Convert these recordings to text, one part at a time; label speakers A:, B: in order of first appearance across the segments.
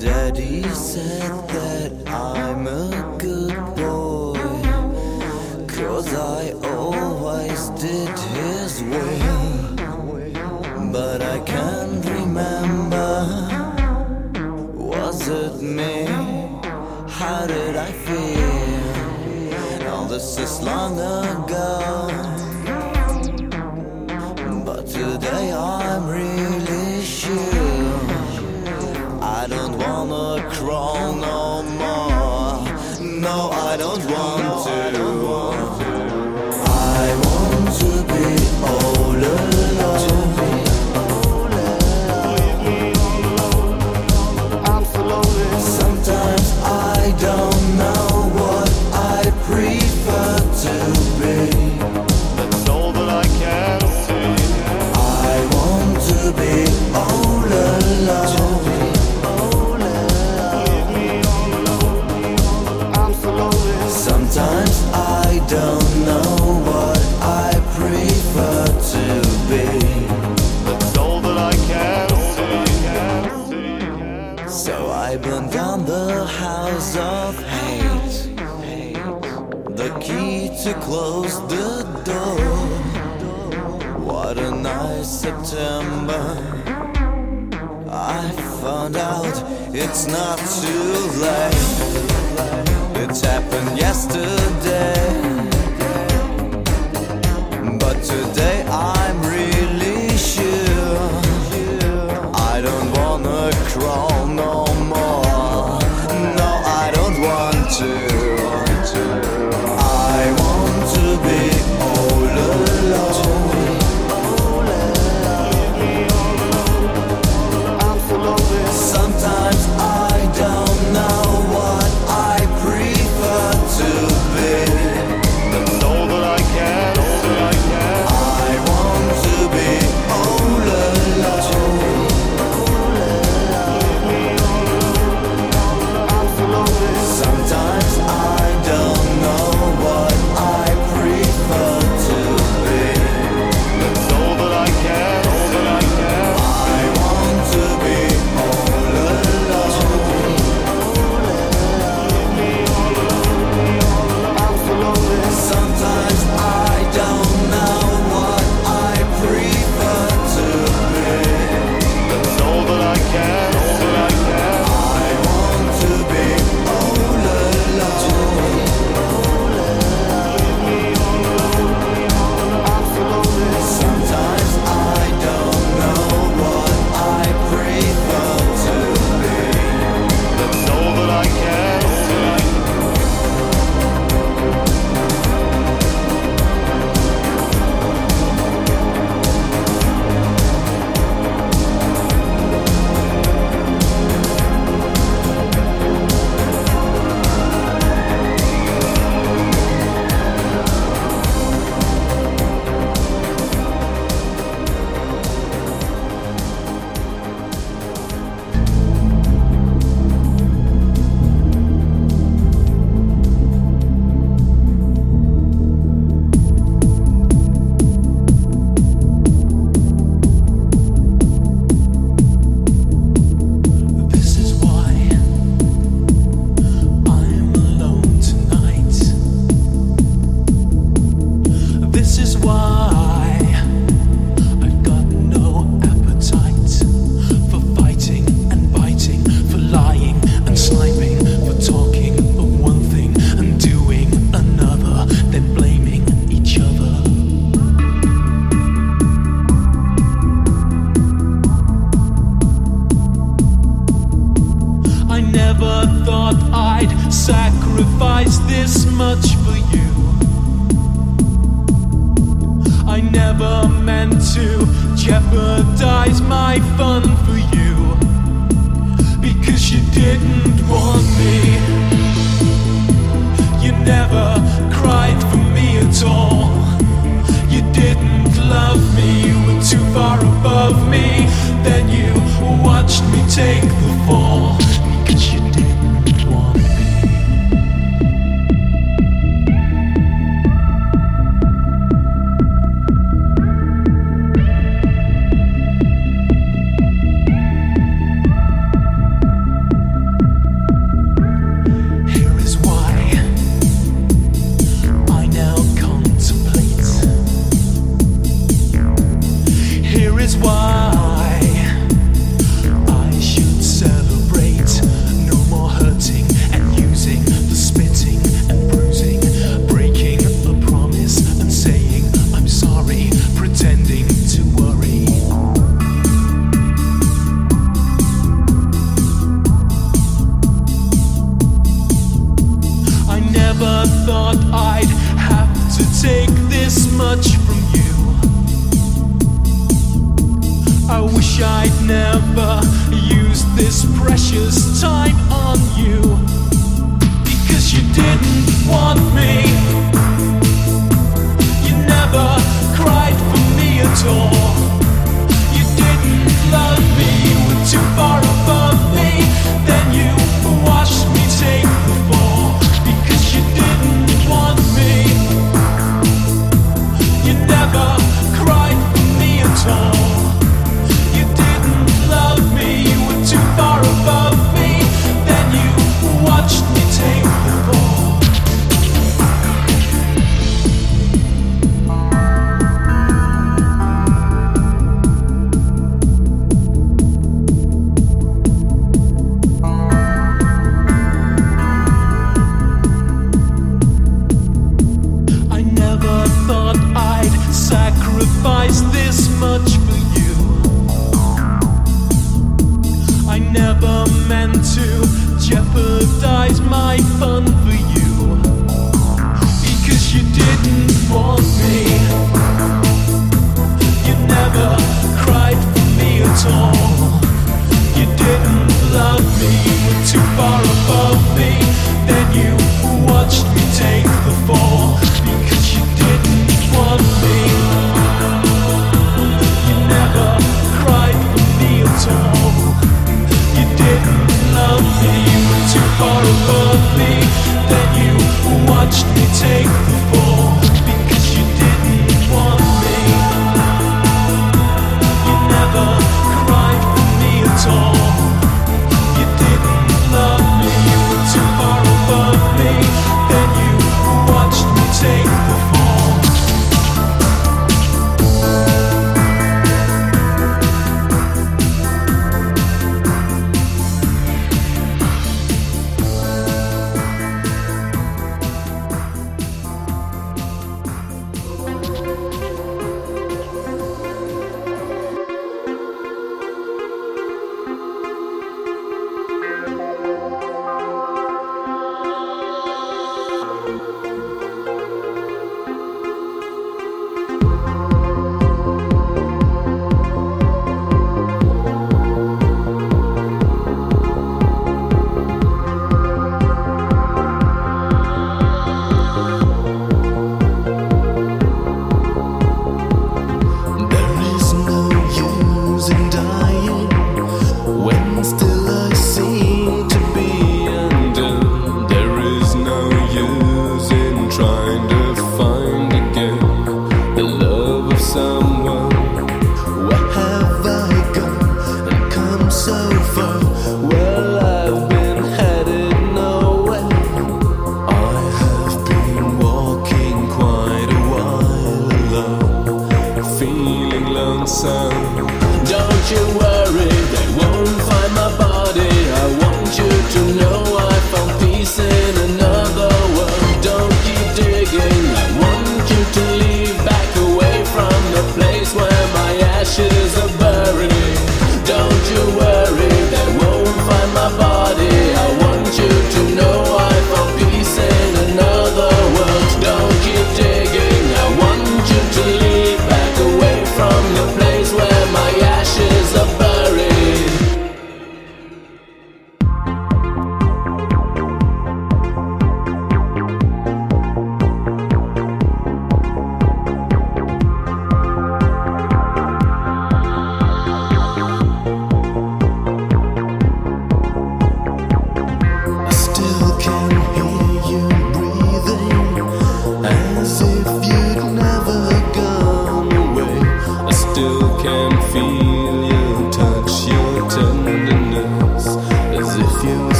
A: Daddy said that I'm a good boy. Cause I always did his will. But I can't remember. Was it me? How did I feel? All this is long ago. wrong. she closed the door. What a nice September. I found out it's not too late. It happened yesterday.
B: This precious time on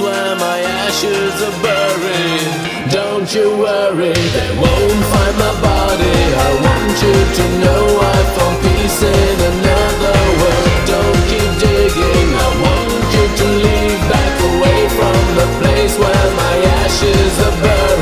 C: where my ashes are buried. Don't you worry, they won't find my body. I want you to know I found peace in another world. Don't keep digging, I want you to leave back away from the place where my ashes are buried.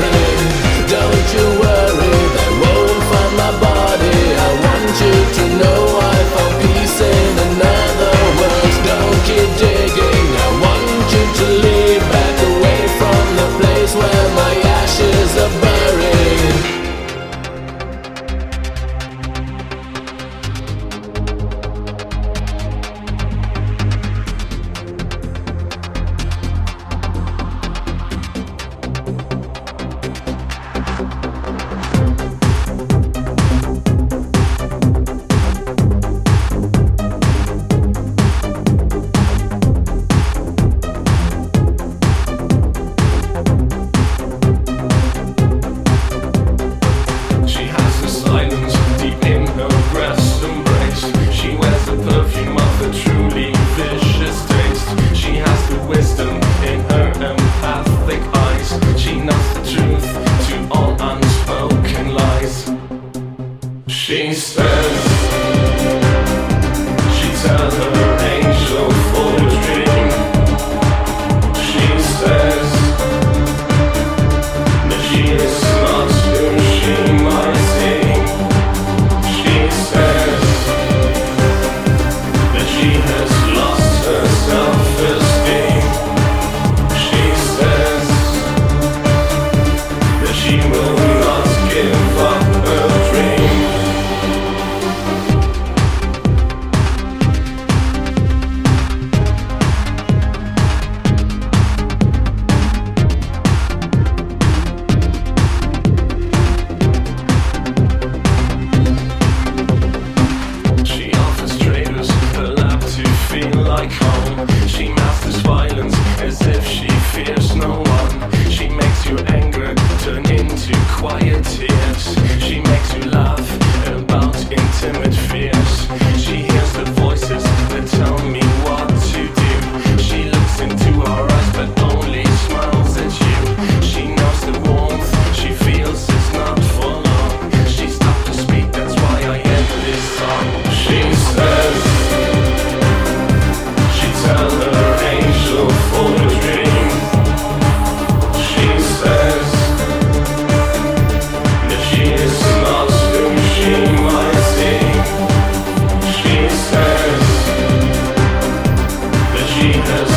D: Jesus.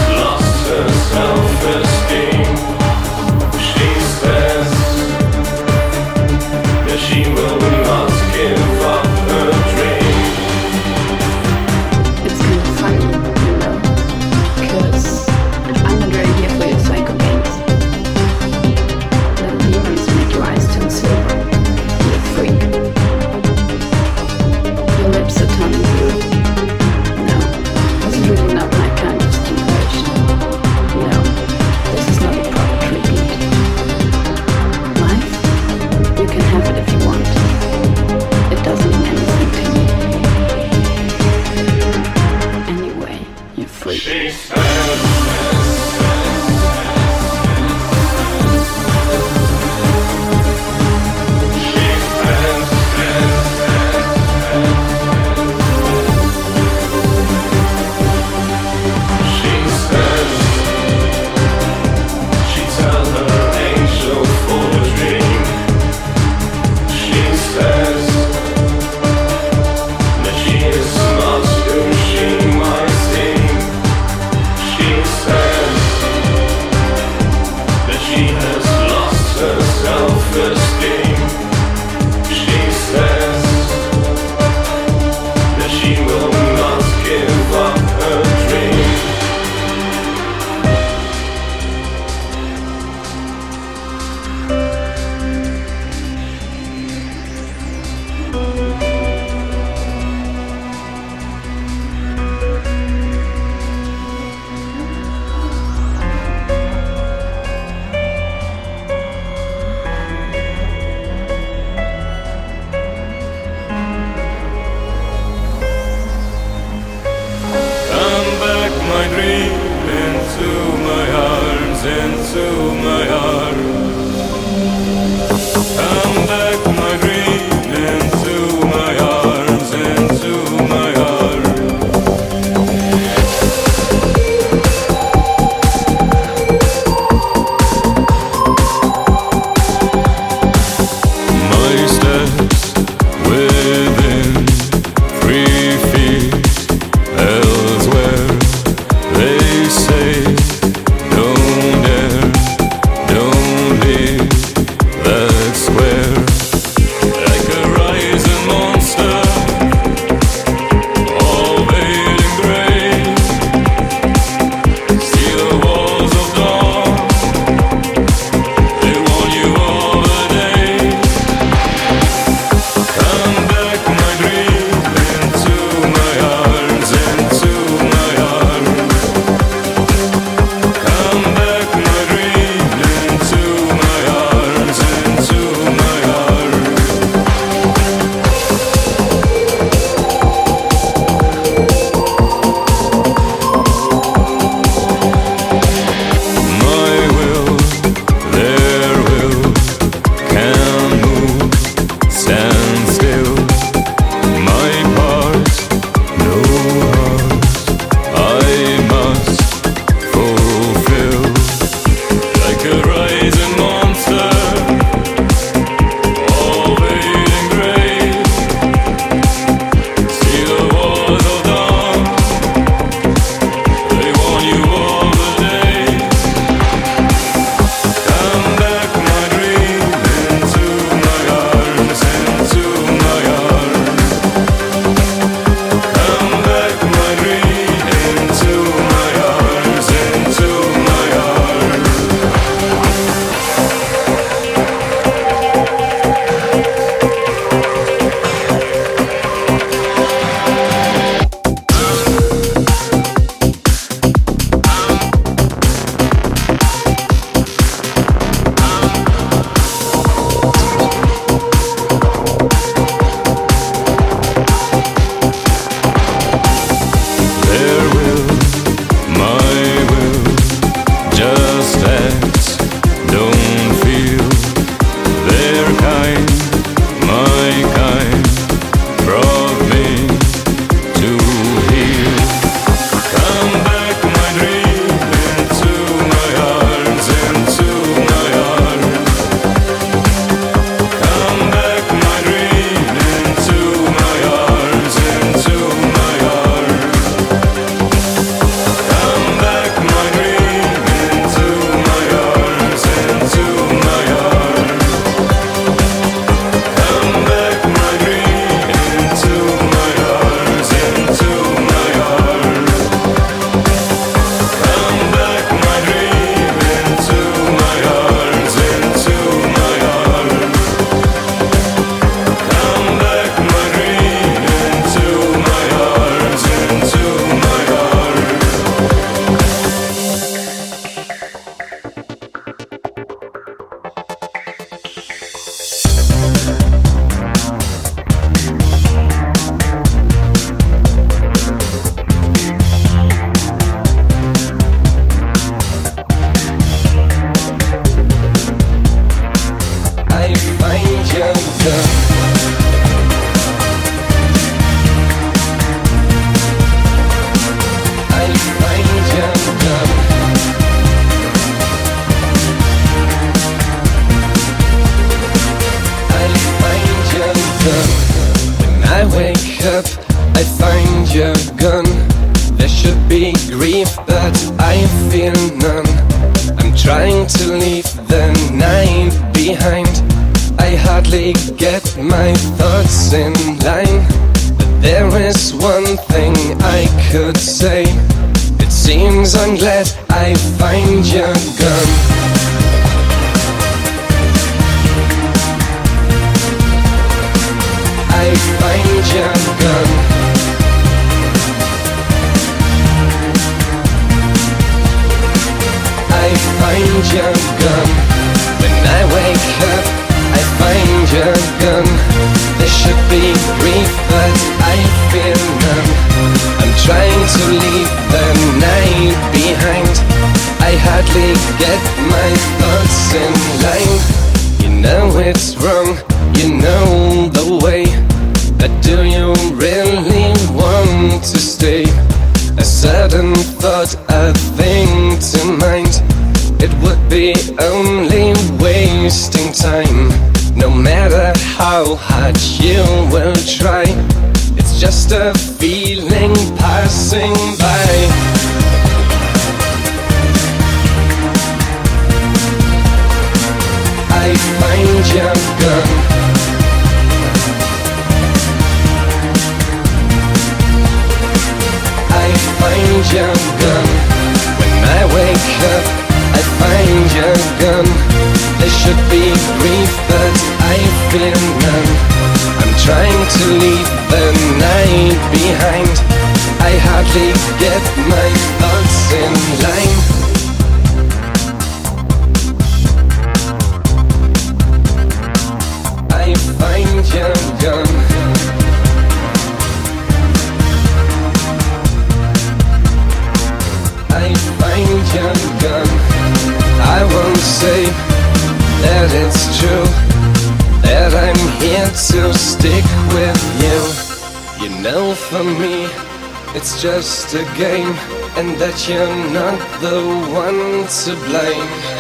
D: it's just a game and that you're not the one to blame.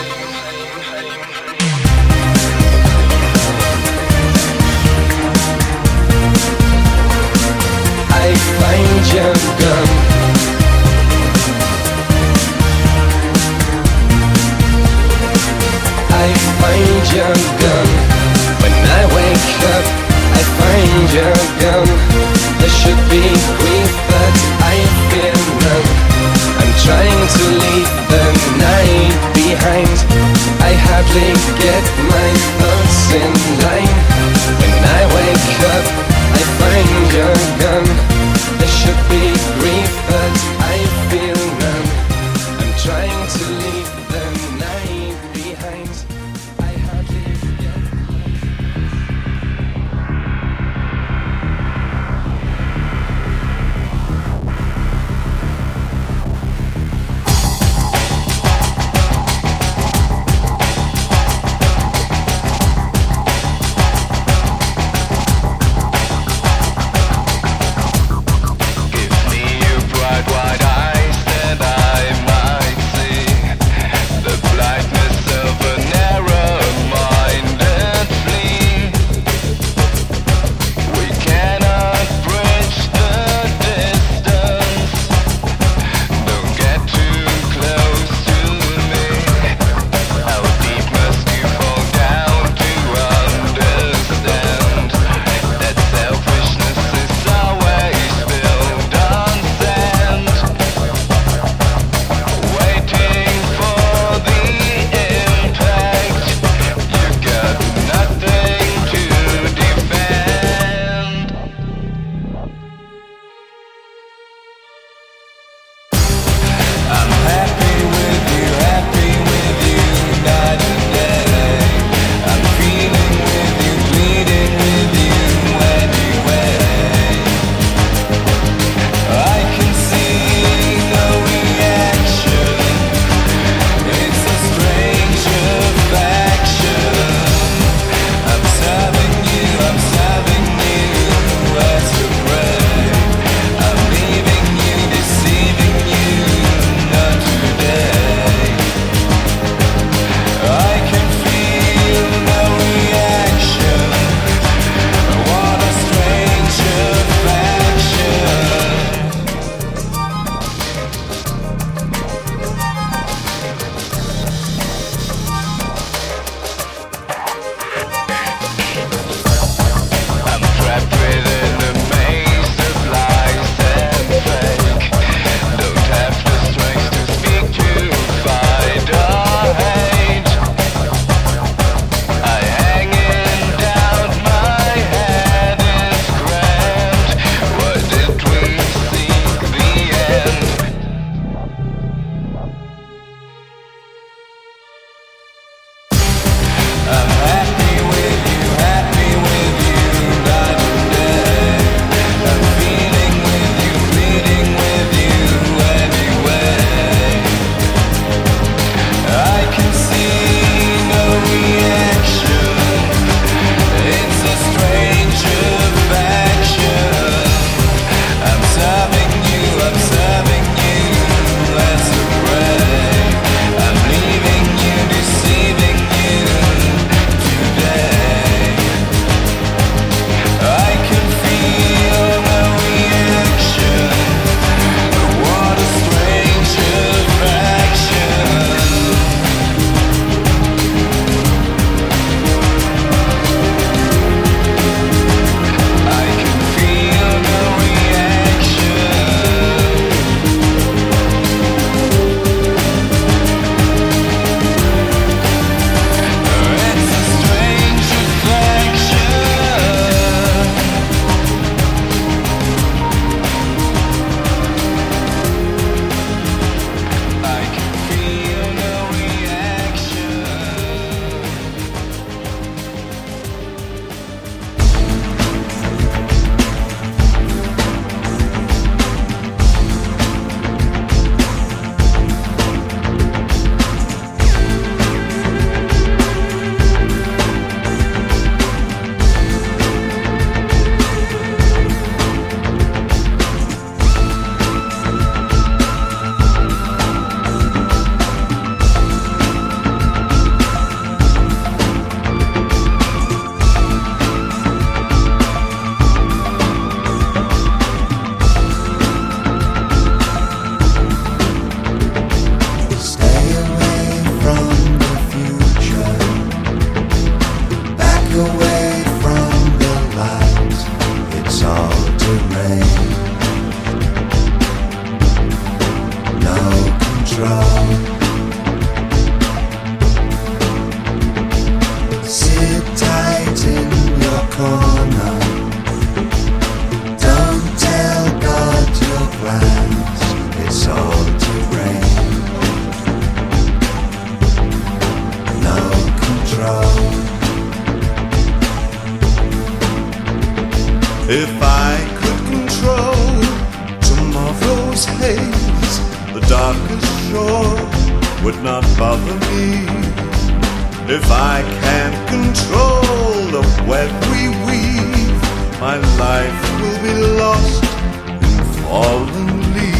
E: solemnly.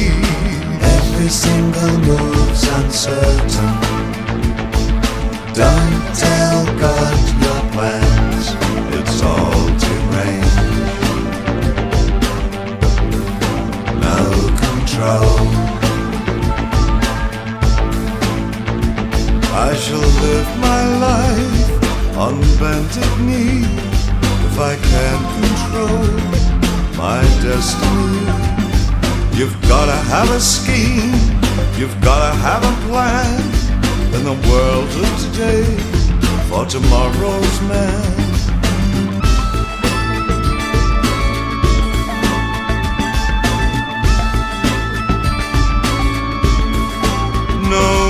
A: Every single move's uncertain. Don't tell God your plans, it's all terrain. No control.
E: I shall live my life on bended knee if I can't control my destiny. You've gotta have a scheme, you've gotta have a plan. In the world of today for tomorrow's man. No.